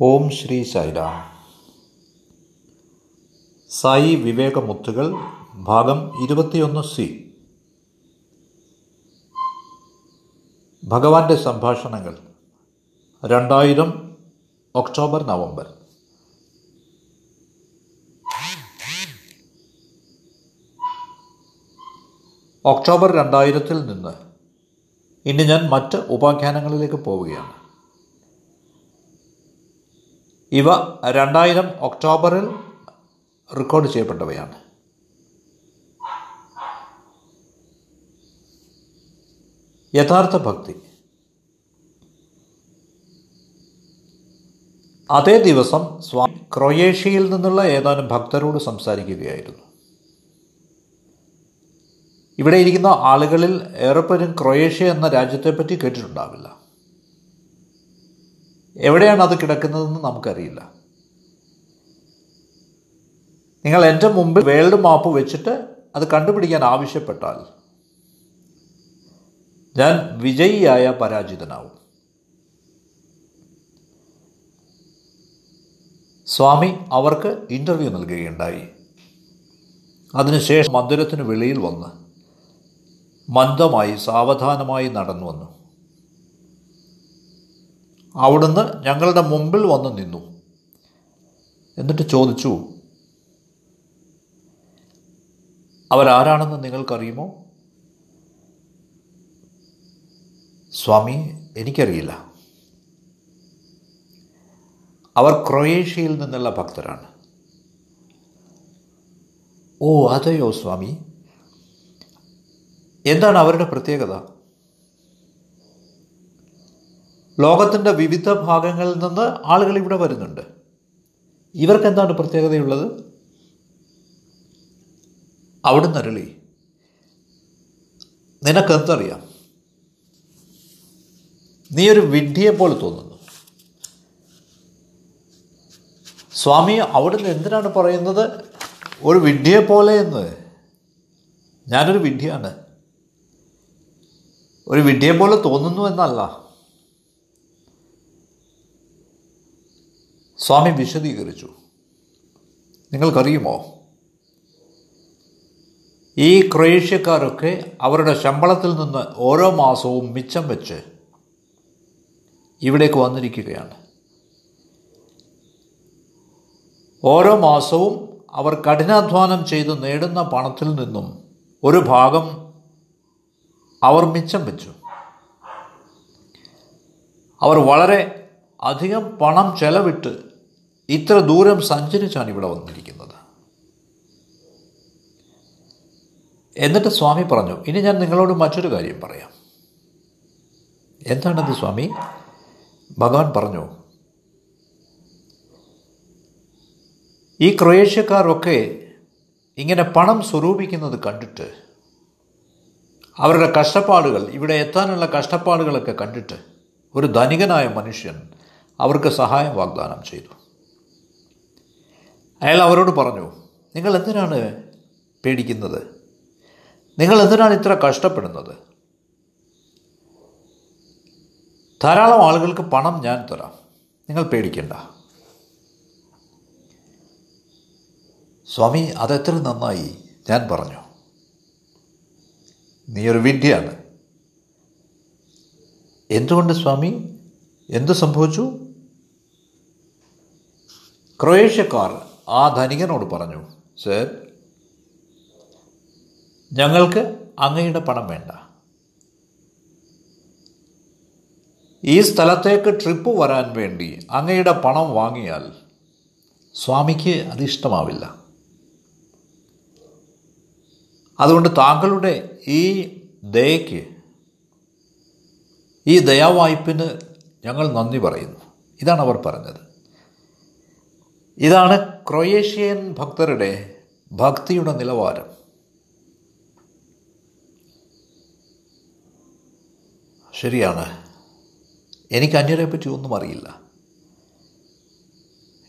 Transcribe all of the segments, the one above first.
ഓം ശ്രീ സൈറാം സായി വിവേകമുത്തുകൾ ഭാഗം ഇരുപത്തിയൊന്ന് സി. ഭഗവാന്റെ സംഭാഷണങ്ങൾ രണ്ടായിരം ഒക്ടോബർ നവംബർ. ഒക്ടോബർ രണ്ടായിരത്തിൽ നിന്ന് ഇനി ഞാൻ മറ്റ് ഉപാഖ്യാനങ്ങളിലേക്ക് പോവുകയാണ്. ഇവ രണ്ടായിരം ഒക്ടോബറിൽ റെക്കോർഡ് ചെയ്യപ്പെട്ടവയാണ്. യഥാർത്ഥ ഭക്തി. അതേ ദിവസം സ്വാമി ക്രൊയേഷ്യയിൽ നിന്നുള്ള ഏതാനും ഭക്തരോട് സംസാരിക്കുകയായിരുന്നു. ഇവിടെ ഇരിക്കുന്ന ആളുകളിൽ ഏറെപ്പേരും ക്രൊയേഷ്യ എന്ന രാജ്യത്തെപ്പറ്റി കേട്ടിട്ടുണ്ടാവില്ല. എവിടെയാണ് അത് കിടക്കുന്നതെന്ന് നമുക്കറിയില്ല. നിങ്ങൾ എന്റെ മുമ്പിൽ വേൾഡ് മാപ്പ് വെച്ചിട്ട് അത് കണ്ടുപിടിക്കാൻ ആവശ്യപ്പെട്ടാൽ ഞാൻ വിജയിയായ പരാജിതനാവും. സ്വാമി അവർക്ക് ഇന്റർവ്യൂ നൽകുകയുണ്ടായി. അതിനുശേഷം മന്ദിരത്തിന് വെളിയിൽ വന്ന് മന്ദമായി സാവധാനമായി നടന്നു വന്നു അവിടുന്ന് ഞങ്ങളുടെ മുമ്പിൽ വന്ന് നിന്നു. എന്നിട്ട് ചോദിച്ചു അവരാരാണെന്ന് നിങ്ങൾക്കറിയുമോ? സ്വാമി എനിക്കറിയില്ല. അവർ ക്രൊയേഷ്യയിൽ നിന്നുള്ള ഭക്തരാണ്. ഓ അതെയോ സ്വാമി. എന്താണ് അവരുടെ പ്രത്യേകത? ലോകത്തിന്റെ വിവിധ ഭാഗങ്ങളിൽ നിന്ന് ആളുകൾ ഇവിടെ വരുന്നുണ്ട്. ഇവർക്ക് എന്താണ് പ്രത്യേകതയുള്ളത്? അവിടുന്ന് അരളി നിനക്കെന്തറിയാം? നീ ഒരു വിഡ്ഢിയെ പോലെ തോന്നുന്നു. സ്വാമി അവിടുന്ന് എന്തിനാണ് പറയുന്നത്? ഒരു വിഡ്ഢിയെ പോലെ എന്ന്. ഞാനൊരു വിഡ്ഢിയാണ്. ഒരു വിഡ്ഢിയെ പോലെ തോന്നുന്നു എന്നല്ല. സ്വാമി വിശദീകരിച്ചു. നിങ്ങൾക്കറിയുമോ? ഈ ക്രൊയേഷ്യക്കാരൊക്കെ അവരുടെ ശമ്പളത്തിൽ നിന്ന് ഓരോ മാസവും മിച്ചം വെച്ച് ഇവിടേക്ക് വന്നിരിക്കുകയാണ്. ഓരോ മാസവും അവർ കഠിനാധ്വാനം ചെയ്ത് നേടുന്ന പണത്തിൽ നിന്നും ഒരു ഭാഗം അവർ മിച്ചം വെച്ചു. അവർ വളരെ അധികം പണം ചെലവിട്ട് ഇത്ര ദൂരം സഞ്ചരിച്ചാണ് ഇവിടെ വന്നിരിക്കുന്നത്. എന്നിട്ട് സ്വാമി പറഞ്ഞു ഇനി ഞാൻ നിങ്ങളോട് മറ്റൊരു കാര്യം പറയാം. എന്താണത് സ്വാമി? ഭഗവാൻ പറഞ്ഞു ഈ ക്രൊയേഷ്യക്കാരൊക്കെ ഇങ്ങനെ പണം സ്വരൂപിക്കുന്നത് കണ്ടിട്ട് അവരുടെ കഷ്ടപ്പാടുകൾ ഇവിടെ എത്താനുള്ള കഷ്ടപ്പാടുകളൊക്കെ കണ്ടിട്ട് ഒരു ധനികനായ മനുഷ്യൻ അവർക്ക് സഹായം വാഗ്ദാനം ചെയ്തു. അയാൾ അവരോട് പറഞ്ഞു നിങ്ങൾ എന്തിനാണ് പേടിക്കുന്നത്? നിങ്ങൾ എന്തിനാണ് ഇത്ര കഷ്ടപ്പെടുന്നത്? ധാരാളം ആളുകൾക്ക് പണം ഞാൻ തരാം. നിങ്ങൾ പേടിക്കണ്ട. സ്വാമി അതെത്ര നന്നായി ഞാൻ പറഞ്ഞു. നീ ഒരു വിദ്യയാണ് എന്തുകൊണ്ട് സ്വാമി? എന്ത് സംഭവിച്ചു? ക്രൊയേഷ്യക്കാർ ആ ധനികനോട് പറഞ്ഞു സർ ഞങ്ങൾക്ക് അങ്ങയുടെ പണം വേണ്ട. ഈ സ്ഥലത്തേക്ക് ട്രിപ്പ് വരാൻ വേണ്ടി അങ്ങയുടെ പണം വാങ്ങിയാൽ സ്വാമിക്ക് അത് ഇഷ്ടമാവില്ല. അതുകൊണ്ട് താങ്കളുടെ ഈ ദയയ്ക്ക് ഈ ദയാവായ്പിന് ഞങ്ങൾ നന്ദി പറയുന്നു. ഇതാണ് അവർ പറഞ്ഞത്. ഇതാണ് ക്രൊയേഷ്യൻ ഭക്തരുടെ ഭക്തിയുടെ നിലവാരം. ശരിയാണ്. എനിക്ക് അന്യരെ പറ്റി ഒന്നും അറിയില്ല.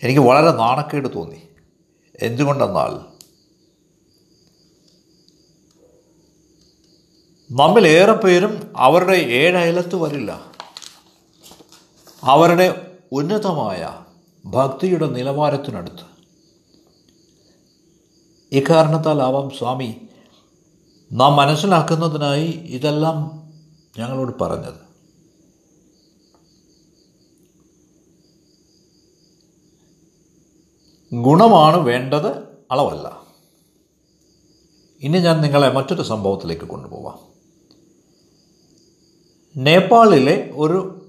എനിക്ക് വളരെ നാണക്കേട് തോന്നി. എന്തുകൊണ്ടെന്നാൽ നമ്മളേറെ പേരും അവരുടെ ഏഴയലത്ത് വരില്ല. അവരുടെ ഉന്നതമായ ഭക്തിയുടെ നിലവാരത്തിനടുത്ത്. ഇക്കാരണത്താലാവാം സ്വാമി നാം മനസ്സിലാക്കുന്നതിനായി ഇതെല്ലാം ഞങ്ങളോട് പറഞ്ഞത്. ഗുണമാണ് വേണ്ടത് അളവല്ല. ഇനി ഞാൻ നിങ്ങളെ മറ്റൊരു സംഭവത്തിലേക്ക് കൊണ്ടുപോവാം. നേപ്പാളിലെ ഒരു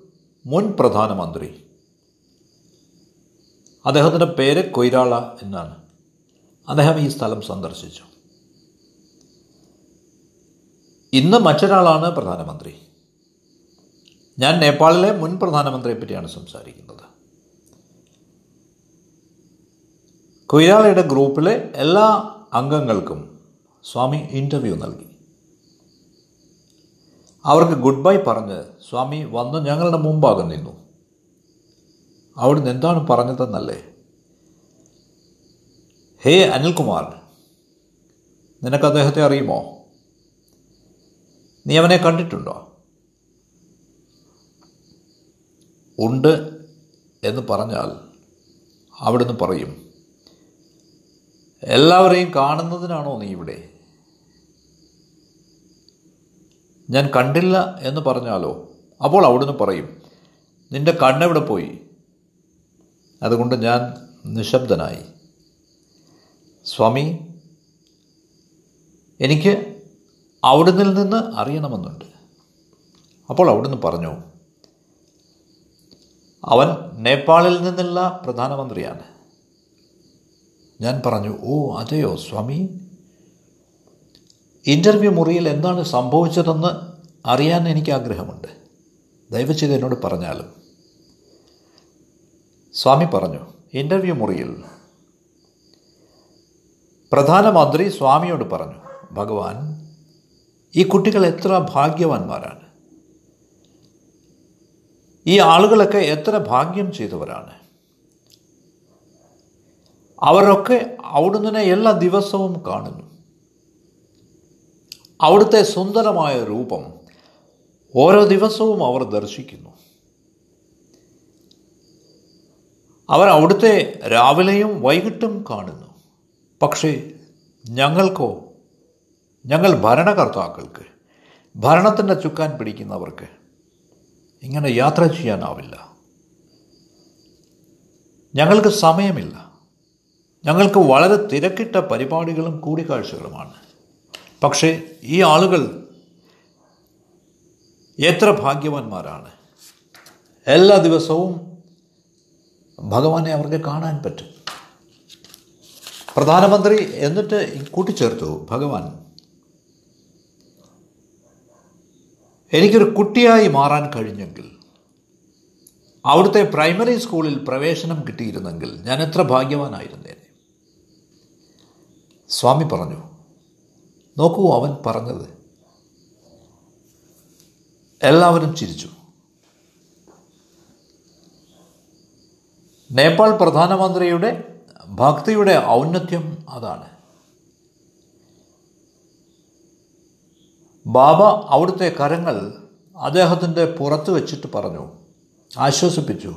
മുൻ പ്രധാനമന്ത്രി അദ്ദേഹത്തിന്റെ പേര് കൊയ്രാള എന്നാണ്. അദ്ദേഹം ഈ സ്ഥലം സന്ദർശിച്ചു. ഇന്ന് മറ്റൊരാളാണ് പ്രധാനമന്ത്രി. ഞാൻ നേപ്പാളിലെ മുൻ പ്രധാനമന്ത്രിയെ പറ്റിയാണ് സംസാരിക്കുന്നത്. കൊയ്രാളയുടെ ഗ്രൂപ്പിലെ എല്ലാ അംഗങ്ങൾക്കും സ്വാമി ഇന്റർവ്യൂ നൽകി. അവർക്ക് ഗുഡ് ബൈ പറഞ്ഞ് സ്വാമി വന്ന് ഞങ്ങളുടെ മുമ്പാകെ നിന്നു. അവിടുന്ന് എന്താണ് പറഞ്ഞതെന്നല്ലേ? ഹേ അനിൽകുമാർ നിനക്ക് അദ്ദേഹത്തെ അറിയുമോ? നീ അവനെ കണ്ടിട്ടുണ്ടോ? ഉണ്ട് എന്ന് പറഞ്ഞാൽ അവിടുന്ന് പറയും എല്ലാവരെയും കാണുന്നതിനാണോ നീ ഇവിടെ? ഞാൻ കണ്ടില്ല എന്ന് പറഞ്ഞാലോ? അപ്പോൾ അവിടുന്ന് പറയും നിന്റെ കണ്ണെവിടെ പോയി? അതുകൊണ്ട് ഞാൻ നിശബ്ദനായി. സ്വാമി എനിക്ക് അവിടുന്ന് നിന്ന് അറിയണമെന്നുണ്ട്. അപ്പോൾ അവിടുന്ന് പറഞ്ഞു അവൻ നേപ്പാളിൽ നിന്നുള്ള പ്രധാനമന്ത്രിയാണ്. ഞാൻ പറഞ്ഞു ഓ അതെയോ സ്വാമി? ഇന്റർവ്യൂ മുറിയിൽ എന്താണ് സംഭവിച്ചതെന്ന് അറിയാൻ എനിക്ക് ആഗ്രഹമുണ്ട്. ദയവചെയ്ത് എന്നോട് പറഞ്ഞാലും. സ്വാമി പറഞ്ഞു ഇന്റർവ്യൂ മുറിയിൽ. പ്രധാനമന്ത്രി സ്വാമിയോട് പറഞ്ഞു ഭഗവാൻ ഈ കുട്ടികൾ എത്ര ഭാഗ്യവാന്മാരാണ്. ഈ ആളുകളൊക്കെ എത്ര ഭാഗ്യം ചെയ്തവരാണ്. അവരൊക്കെ അവിടുന്ന് എല്ലാ ദിവസവും കാണുന്നു. അവിടുത്തെ സുന്ദരമായ രൂപം ഓരോ ദിവസവും അവർ ദർശിക്കുന്നു. അവർ അവിടുത്തെ രാവിലെയും വൈകിട്ടും കാണുന്നു. പക്ഷേ ഞങ്ങൾക്കോ ഞങ്ങൾ ഭരണകർത്താക്കൾക്ക് ഭരണത്തിന്റെ ചുക്കാൻ പിടിക്കുന്നവർക്ക് ഇങ്ങനെ യാത്ര ചെയ്യാനാവില്ല. ഞങ്ങൾക്ക് സമയമില്ല. ഞങ്ങൾക്ക് വളരെ തിരക്കിട്ട പരിപാടികളും കൂടിക്കാഴ്ചകളുമാണ്. പക്ഷേ ഈ ആളുകൾ എത്ര ഭാഗ്യവാന്മാരാണ്. എല്ലാ ദിവസവും ഭഗവാനെ അവർക്ക് കാണാൻ പറ്റും. പ്രധാനമന്ത്രി എന്നിട്ട് കൂട്ടിച്ചേർത്തു ഭഗവാൻ. എനിക്കൊരു കുട്ടിയായി മാറാൻ കഴിഞ്ഞെങ്കിൽ അവിടുത്തെ പ്രൈമറി സ്കൂളിൽ പ്രവേശനം കിട്ടിയിരുന്നെങ്കിൽ ഞാൻ എത്ര ഭാഗ്യവാനായിരുന്നേനെ. സ്വാമി പറഞ്ഞു നോക്കൂ അവൻ പറഞ്ഞത്. എല്ലാവരും ചിരിച്ചു. നേപ്പാൾ പ്രധാനമന്ത്രിയുടെ ഭക്തിയുടെ ഔന്നത്യം അതാണ്. ബാബ അവിടുത്തെ കരങ്ങൾ അദ്ദേഹത്തിന്റെ പുറത്ത് വെച്ചിട്ട് പറഞ്ഞു. ആശ്വസിപ്പിച്ചു.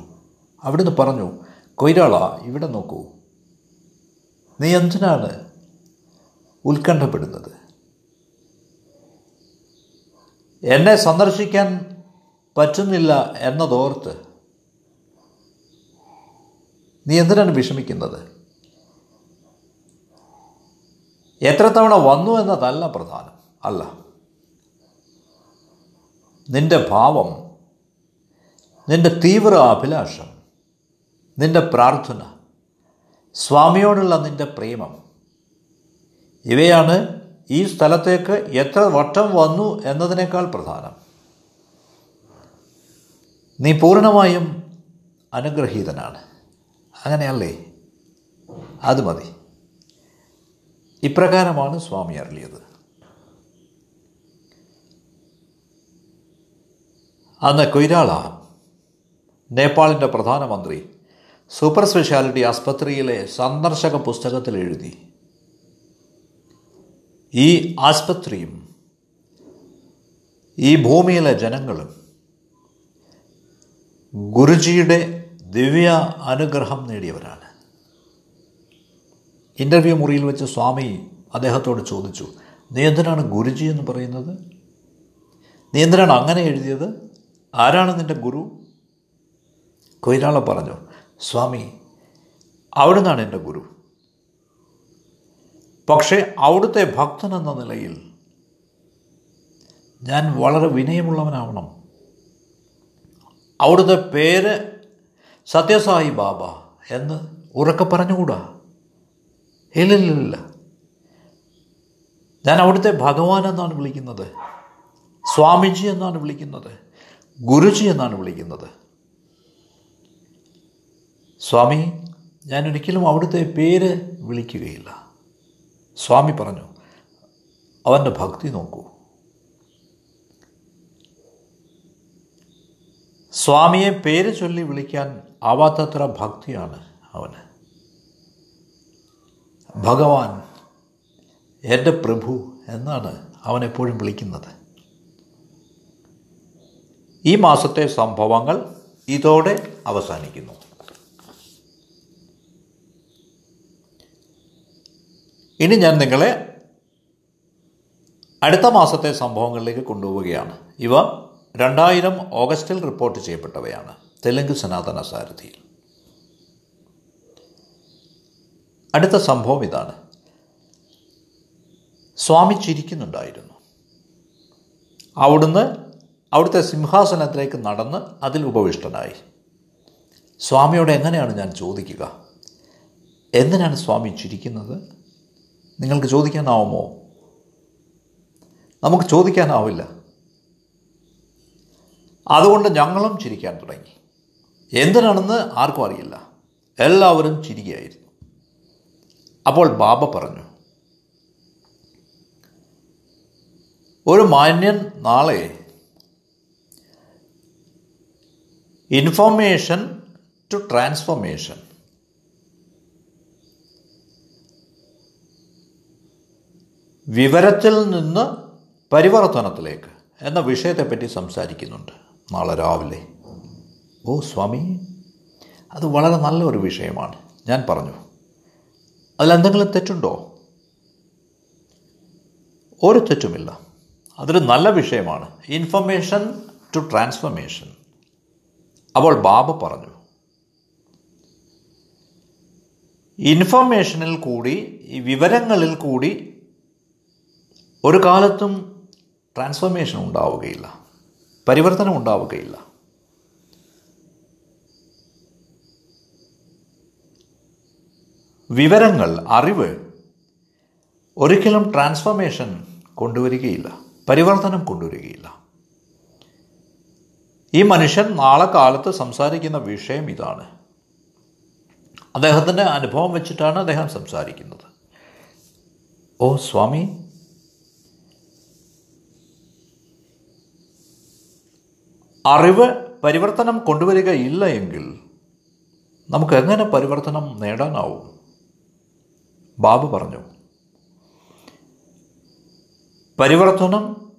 അവിടുന്ന് പറഞ്ഞു കൊയ്രാള ഇവിടെ നോക്കൂ. നീ എന്തിനാണ് ഉത്കണ്ഠപ്പെടുന്നത്? എന്നെ സന്ദർശിക്കാൻ പറ്റുന്നില്ല എന്നതോർത്ത് നീ എന്തിനാണ് വിഷമിക്കുന്നത്? എത്ര തവണ വന്നു എന്നതല്ല പ്രധാനം. അല്ല. നിന്റെ ഭാവം നിന്റെ തീവ്ര അഭിലാഷം നിന്റെ പ്രാർത്ഥന സ്വാമിയോടുള്ള നിന്റെ പ്രേമം ഇവയാണ് ഈ സ്ഥലത്തേക്ക് എത്ര വട്ടം വന്നു എന്നതിനേക്കാൾ പ്രധാനം. നീ പൂർണമായും അനുഗ്രഹീതനാണ്. അങ്ങനെയല്ലേ? അത് മതി. ഇപ്രകാരമാണ് സ്വാമി അരളിയത്. അന്ന് കൊയ്രാള നേപ്പാളിന്റെ പ്രധാനമന്ത്രി സൂപ്പർ സ്പെഷ്യാലിറ്റി ആസ്പത്രിയിലെ സന്ദർശക പുസ്തകത്തിൽ എഴുതി ഈ ആസ്പത്രിയും ഈ ഭൂമിയിലെ ജനങ്ങളും ഗുരുജിയുടെ ദിവ്യ അനുഗ്രഹം നേടിയവരാണ്. ഇന്റർവ്യൂ മുറിയിൽ വെച്ച് സ്വാമി അദ്ദേഹത്തോട് ചോദിച്ചു നീ എന്തിനാണ് ഗുരുജി എന്ന് പറയുന്നത്? നീ എന്തിനാണ് അങ്ങനെ എഴുതിയത്? ആരാണ് നിന്റെ ഗുരു? കൊയിലാള പറഞ്ഞു സ്വാമി അവിടുന്നാണ് എന്റെ ഗുരു. പക്ഷേ അവിടുത്തെ ഭക്തൻ എന്ന നിലയിൽ ഞാൻ വളരെ വിനയമുള്ളവനാവണം. അവിടുത്തെ പേര് സത്യസായി ബാബ എന്ന് ഉറക്കെ പറഞ്ഞുകൂടാ? ഇല്ലില്ലില്ല. ഞാൻ അവിടുത്തെ ഭഗവാൻ എന്നാണ് വിളിക്കുന്നത്. സ്വാമിജി എന്നാണ് വിളിക്കുന്നത്. ഗുരുജി എന്നാണ് വിളിക്കുന്നത്. സ്വാമി ഞാൻ ഒരിക്കലും അവിടുത്തെ പേര് വിളിക്കുകയില്ല. സ്വാമി പറഞ്ഞു അവന്റെ ഭക്തി നോക്കൂ. സ്വാമിയെ പേര് ചൊല്ലി വിളിക്കാൻ ആവാത്തത്ര ഭക്തിയാണ് അവന്. ഭഗവാൻ എന്റെ പ്രഭു എന്നാണ് അവനെപ്പോഴും വിളിക്കുന്നത്. ഈ മാസത്തെ സംഭവങ്ങൾ ഇതോടെ അവസാനിക്കുന്നു. ഇനി ഞാൻ നിങ്ങളെ അടുത്ത മാസത്തെ സംഭവങ്ങളിലേക്ക് കൊണ്ടുപോവുകയാണ്. ഇവ രണ്ടായിരം ഓഗസ്റ്റിൽ റിപ്പോർട്ട് ചെയ്യപ്പെട്ടവയാണ് തെലുങ്ക് സനാതന സാരഥിയിൽ അടുത്ത സംഭവം ഇതാണ്. സ്വാമി ചിരിക്കുന്നുണ്ടായിരുന്നു. അവിടുന്ന് അവിടുത്തെ സിംഹാസനത്തിലേക്ക് നടന്ന് അതിൽ ഉപവിഷ്ടനായി. സ്വാമിയോട് എങ്ങനെയാണ് ഞാൻ ചോദിക്കുക? എന്തിനാണ് സ്വാമി ചിരിക്കുന്നത്? നിങ്ങൾക്ക് ചോദിക്കാനാവുമോ? നമുക്ക് ചോദിക്കാനാവില്ല. അതുകൊണ്ട് ഞങ്ങളും ചിരിക്കാൻ തുടങ്ങി. എന്തിനാണെന്ന് ആർക്കും അറിയില്ല. എല്ലാവരും ചിരിക്കുകയായിരുന്നു അപ്പോൾ ബാബ പറഞ്ഞു ഒരു മാന്യൻ നാളെ ഇൻഫോർമേഷൻ ടു ട്രാൻസ്ഫോർമേഷൻ. വിവരത്തിൽ നിന്ന് പരിവർത്തനത്തിലേക്ക് എന്ന വിഷയത്തെപ്പറ്റി സംസാരിക്കുന്നുണ്ട്. നാളെ രാവിലെ. ഓ സ്വാമി അത് വളരെ നല്ലൊരു വിഷയമാണ്. ഞാൻ പറഞ്ഞു അതിലെന്തെങ്കിലും തെറ്റുണ്ടോ? ഒരു തെറ്റുമില്ല. അതൊരു നല്ല വിഷയമാണ്. ഇൻഫർമേഷൻ ടു ട്രാൻസ്ഫർമേഷൻ അപ്പോൾ ബാബ പറഞ്ഞു ഇൻഫർമേഷനിൽ കൂടി ഈ വിവരങ്ങളിൽ കൂടി ഒരു കാലത്തും ട്രാൻസ്ഫർമേഷൻ ഉണ്ടാവുകയില്ല. പരിവർത്തനം ഉണ്ടാവുകയില്ല. വിവരങ്ങൾ അറിവ് ഒരിക്കലും ട്രാൻസ്ഫർമേഷൻ കൊണ്ടുവരികയില്ല. പരിവർത്തനം കൊണ്ടുവരികയില്ല. ഈ മനുഷ്യൻ നാളെ കാലത്ത് സംസാരിക്കുന്ന വിഷയം ഇതാണ്. അദ്ദേഹത്തിന്റെ അനുഭവം വെച്ചിട്ടാണ് അദ്ദേഹം സംസാരിക്കുന്നത്. ഓ സ്വാമി അറിവ് പരിവർത്തനം കൊണ്ടുവരികയില്ല എങ്കിൽ നമുക്ക് എങ്ങനെ പരിവർത്തനം നേടാനാവും? ബാബു പറഞ്ഞു പരിവർത്തനം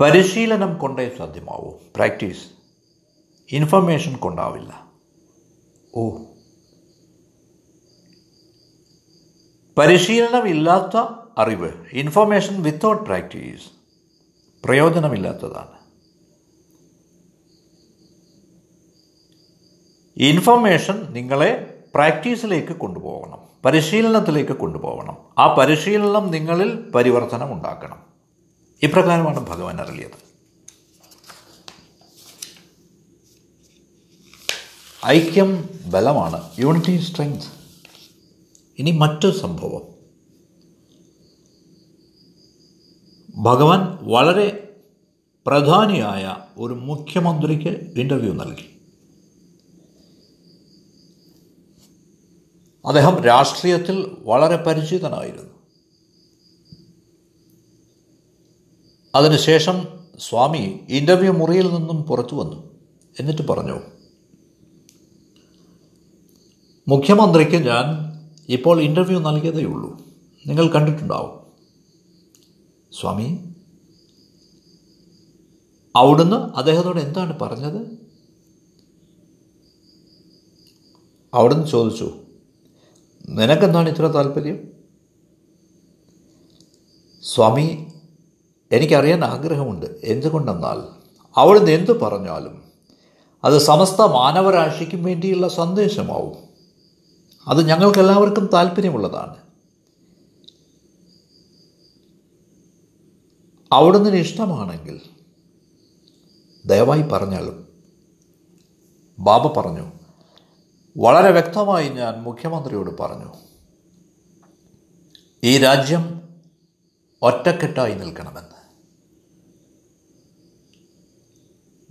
പരിശീലനം കൊണ്ടേ സാധ്യമാവൂ. പ്രാക്ടീസ്. ഇൻഫർമേഷൻ കൊണ്ടാവില്ല. ഓ. പരിശീലനമില്ലാത്ത അറിവ് ഇൻഫർമേഷൻ വിത്തൗട്ട് പ്രാക്ടീസ് പ്രയോജനമില്ലാത്തതാണ്. ഇൻഫർമേഷൻ നിങ്ങളെ പ്രാക്ടീസിലേക്ക് കൊണ്ടുപോകണം. പരിശീലനത്തിലേക്ക് കൊണ്ടുപോകണം. ആ പരിശീലനം നിങ്ങളിൽ പരിവർത്തനം ഉണ്ടാക്കണം. ഇപ്രകാരമാണ് ഭഗവാൻ അറിയത് ഐക്യം ബലമാണ്. യൂണിറ്റി സ്ട്രെങ്ത് ഇനി മറ്റൊരു സംഭവം. ഭഗവാൻ വളരെ പ്രധാനിയായ ഒരു മുഖ്യമന്ത്രിക്ക് ഇന്റർവ്യൂ നൽകി. അദ്ദേഹം രാഷ്ട്രീയത്തിൽ വളരെ പരിചിതനായിരുന്നു. അതിനുശേഷം സ്വാമി ഇന്റർവ്യൂ മുറിയിൽ നിന്നും പുറത്തു വന്നു. എന്നിട്ട് പറഞ്ഞു മുഖ്യമന്ത്രിക്ക് ഞാൻ ഇപ്പോൾ ഇന്റർവ്യൂ നൽകിയതേ ഉള്ളൂ. നിങ്ങൾ കണ്ടിട്ടുണ്ടാവും. സ്വാമി അവിടുന്ന് അദ്ദേഹത്തോട് എന്താണ് പറഞ്ഞത്? അവിടുന്ന് ചോദിച്ചു നിനക്കെന്താണ് ഇത്ര താല്പര്യം? സ്വാമി എനിക്കറിയാൻ ആഗ്രഹമുണ്ട്. എന്തുകൊണ്ടെന്നാൽ അവിടുന്ന് എന്തു പറഞ്ഞാലും അത് സമസ്ത മാനവരാശിക്കും വേണ്ടിയുള്ള സന്ദേശമാവും. അത് ഞങ്ങൾക്കെല്ലാവർക്കും താല്പര്യമുള്ളതാണ്. അവിടുന്ന് ഇഷ്ടമാണെങ്കിൽ ദയവായി പറഞ്ഞാലും ബാബ പറഞ്ഞു വളരെ വ്യക്തമായി ഞാൻ മുഖ്യമന്ത്രിയോട് പറഞ്ഞു ഈ രാജ്യം ഒറ്റക്കെട്ടായി നിൽക്കണമെന്ന്.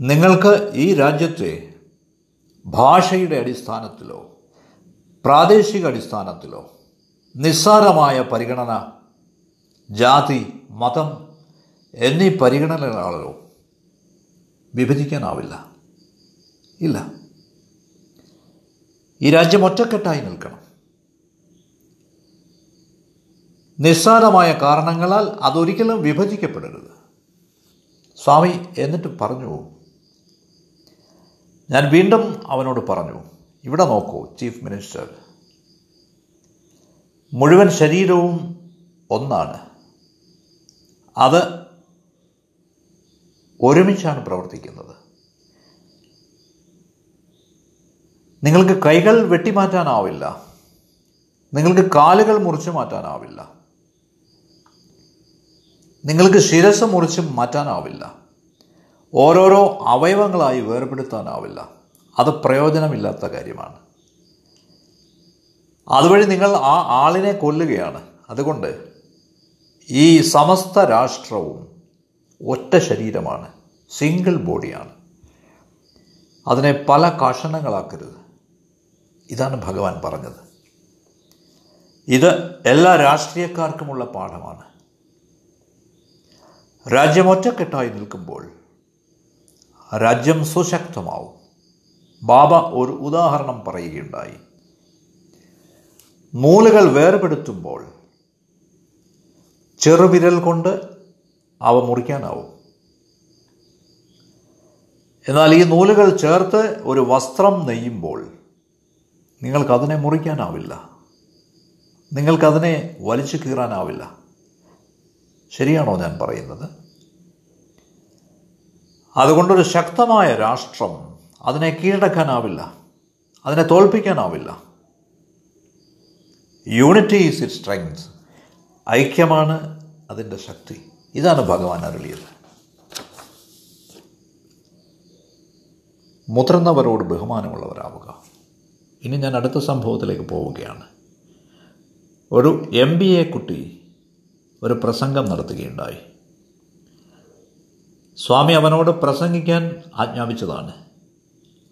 നിങ്ങൾക്ക് ഈ രാജ്യത്തെ ഭാഷയുടെ അടിസ്ഥാനത്തിലോ പ്രാദേശിക അടിസ്ഥാനത്തിലോ നിസ്സാരമായ പരിഗണന ജാതി മതം എന്നീ പരിഗണനകളോ വിഭജിക്കാനാവില്ല. ഇല്ല. ഈ രാജ്യം ഒറ്റക്കെട്ടായി നിൽക്കണം. നിസ്സാരമായ കാരണങ്ങളാൽ അതൊരിക്കലും വിഭജിക്കപ്പെടരുത്. സ്വാമി എന്നിട്ട് പറഞ്ഞു ഞാൻ വീണ്ടും അവനോട് പറഞ്ഞു ഇവിടെ നോക്കൂ ചീഫ് മിനിസ്റ്റർ. മുഴുവൻ ശരീരവും ഒന്നാണ്. അത് ഒരുമിച്ചാണ് പ്രവർത്തിക്കുന്നത്. നിങ്ങൾക്ക് കൈകൾ വെട്ടിമാറ്റാനാവില്ല. നിങ്ങൾക്ക് കാലുകൾ മുറിച്ചു മാറ്റാനാവില്ല. നിങ്ങൾക്ക് ശിരസ് മുറിച്ച് മാറ്റാനാവില്ല. ഓരോരോ അവയവങ്ങളായി വേർപെടുത്താനാവില്ല. അത് പ്രയോജനമില്ലാത്ത കാര്യമാണ്. അതുവഴി നിങ്ങൾ ആ ആളിനെ കൊല്ലുകയാണ്. അതുകൊണ്ട് ഈ സമസ്ത രാഷ്ട്രവും ഒറ്റ ശരീരമാണ്. സിംഗിൾ ബോഡിയാണ്. അതിനെ പല കഷണങ്ങളാക്കരുത്. ഇതാണ് ഭഗവാൻ പറഞ്ഞത്. ഇത് എല്ലാ രാഷ്ട്രീയക്കാർക്കുമുള്ള പാഠമാണ്. രാജ്യം ഒറ്റക്കെട്ടായി നിൽക്കുമ്പോൾ രാജ്യം സുശക്തമാവും. ബാബ ഒരു ഉദാഹരണം പറയുകയുണ്ടായി. നൂലുകൾ വേർപെടുത്തുമ്പോൾ ചെറുവിരൽ കൊണ്ട് അവ മുറിക്കാനാവും. എന്നാൽ ഈ നൂലുകൾ ചേർത്ത് ഒരു വസ്ത്രം നെയ്യുമ്പോൾ നിങ്ങൾക്കതിനെ മുറിക്കാനാവില്ല. നിങ്ങൾക്കതിനെ വലിച്ചു കീറാനാവില്ല. ശരിയാണോ ഞാൻ പറയുന്നത്? അതുകൊണ്ടൊരു ശക്തമായ രാഷ്ട്രം അതിനെ കീഴടക്കാനാവില്ല. അതിനെ തോൽപ്പിക്കാനാവില്ല. യൂണിറ്റി ഈസ് ഇറ്റ് സ്ട്രെങ്ത് ഐക്യമാണ് അതിന്റെ ശക്തി. ഇതാണ് ഭഗവാൻ അരുളിയത്. മുതിർന്നവരോട് ബഹുമാനമുള്ളവരാവുക. ഇനി ഞാൻ അടുത്ത സംഭവത്തിലേക്ക് പോവുകയാണ്. ഒരു എം ബി എ കുട്ടി ഒരു പ്രസംഗം നടത്തുകയുണ്ടായി. സ്വാമി അവനോട് പ്രസംഗിക്കാൻ ആജ്ഞാപിച്ചതാണ്.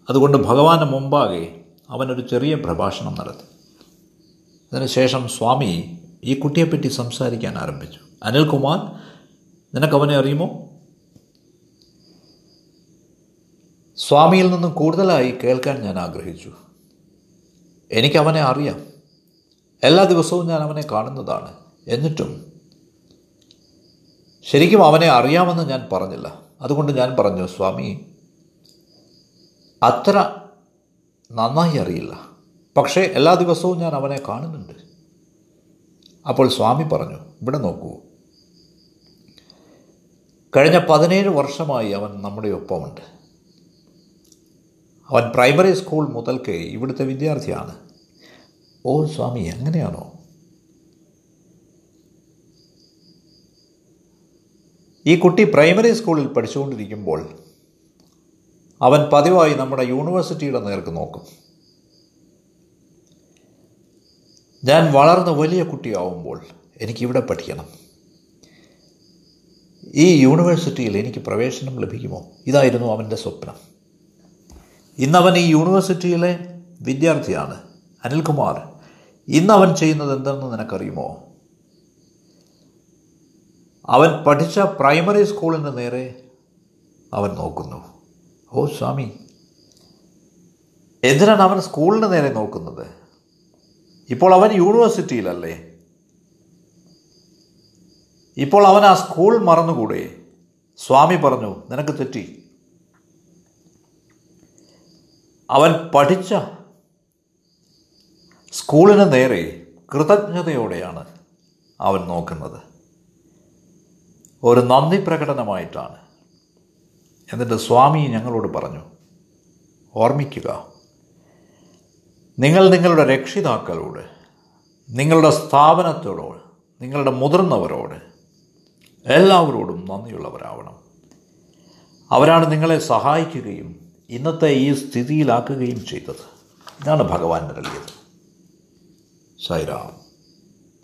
അതുകൊണ്ട് ഭഗവാന് മുമ്പാകെ അവനൊരു ചെറിയ പ്രഭാഷണം നടത്തി. അതിനുശേഷം സ്വാമി ഈ കുട്ടിയെപ്പറ്റി സംസാരിക്കാൻ ആരംഭിച്ചു. അനിൽകുമാർ നിനക്കവനെ അറിയുമോ? സ്വാമിയിൽ നിന്നും കൂടുതലായി കേൾക്കാൻ ഞാൻ ആഗ്രഹിച്ചു. എനിക്ക് അവനെ അറിയാം. എല്ലാ ദിവസവും ഞാൻ അവനെ കാണുന്നതാണ്. എന്നിട്ടും ശരിക്കും അവനെ അറിയാമെന്ന് ഞാൻ പറഞ്ഞില്ല. അതുകൊണ്ട് ഞാൻ പറഞ്ഞു സ്വാമി അത്ര നന്നായി അറിയില്ല. പക്ഷേ എല്ലാ ദിവസവും ഞാൻ അവനെ കാണുന്നുണ്ട്. അപ്പോൾ സ്വാമി പറഞ്ഞു ഇവിടെ നോക്കൂ. കഴിഞ്ഞ പതിനേഴ് വർഷമായി അവൻ നമ്മുടെ ഒപ്പമുണ്ട്. അവൻ പ്രൈമറി സ്കൂൾ മുതൽക്ക് ഇവിടുത്തെ വിദ്യാർത്ഥിയാണ്. ഓ സ്വാമി എങ്ങനെയാണോ? ഈ കുട്ടി പ്രൈമറി സ്കൂളിൽ പഠിച്ചുകൊണ്ടിരിക്കുമ്പോൾ അവൻ പതിവായി നമ്മുടെ യൂണിവേഴ്സിറ്റിയുടെ നേർക്ക് നോക്കും. ഞാൻ വളർന്ന് വലിയ കുട്ടിയാവുമ്പോൾ എനിക്കിവിടെ പഠിക്കണം. ഈ യൂണിവേഴ്സിറ്റിയിൽ എനിക്ക് പ്രവേശനം ലഭിക്കുമോ? ഇതായിരുന്നു അവന്റെ സ്വപ്നം. ഇന്നവൻ ഈ യൂണിവേഴ്സിറ്റിയിലെ വിദ്യാർത്ഥിയാണ്. അനിൽകുമാർ ഇന്നവൻ ചെയ്യുന്നത് എന്തെന്ന് നിനക്കറിയുമോ? അവൻ പഠിച്ച പ്രൈമറി സ്കൂളിന് നേരെ അവൻ നോക്കുന്നു. ഓ സ്വാമി എന്തിനാണ് അവൻ സ്കൂളിന് നേരെ നോക്കുന്നത്? ഇപ്പോൾ അവൻ യൂണിവേഴ്സിറ്റിയിലല്ലേ? ഇപ്പോൾ അവൻ ആ സ്കൂൾ മറന്നുകൂടെ? സ്വാമി പറഞ്ഞു നിനക്ക് തെറ്റി. അവൻ പഠിച്ച സ്കൂളിന് നേരെ കൃതജ്ഞതയോടെയാണ് അവൻ നോക്കുന്നത്. ഒരു നന്ദി പ്രകടനമായിട്ടാണ്. എന്നിട്ട് സ്വാമി ഞങ്ങളോട് പറഞ്ഞു ഓർമ്മിക്കുക നിങ്ങൾ നിങ്ങളുടെ രക്ഷിതാക്കളോട് നിങ്ങളുടെ സ്ഥാപനത്തോടോട് നിങ്ങളുടെ മുതിർന്നവരോട് എല്ലാവരോടും നന്ദിയുള്ളവരാവണം. അവരാണ് നിങ്ങളെ സഹായിക്കുകയും ഇന്നത്തെ ഈ സ്ഥിതിയിലാക്കുകയും ചെയ്തത്. ഇതാണ് ഭഗവാൻ നൽകിയത്. സൈറാം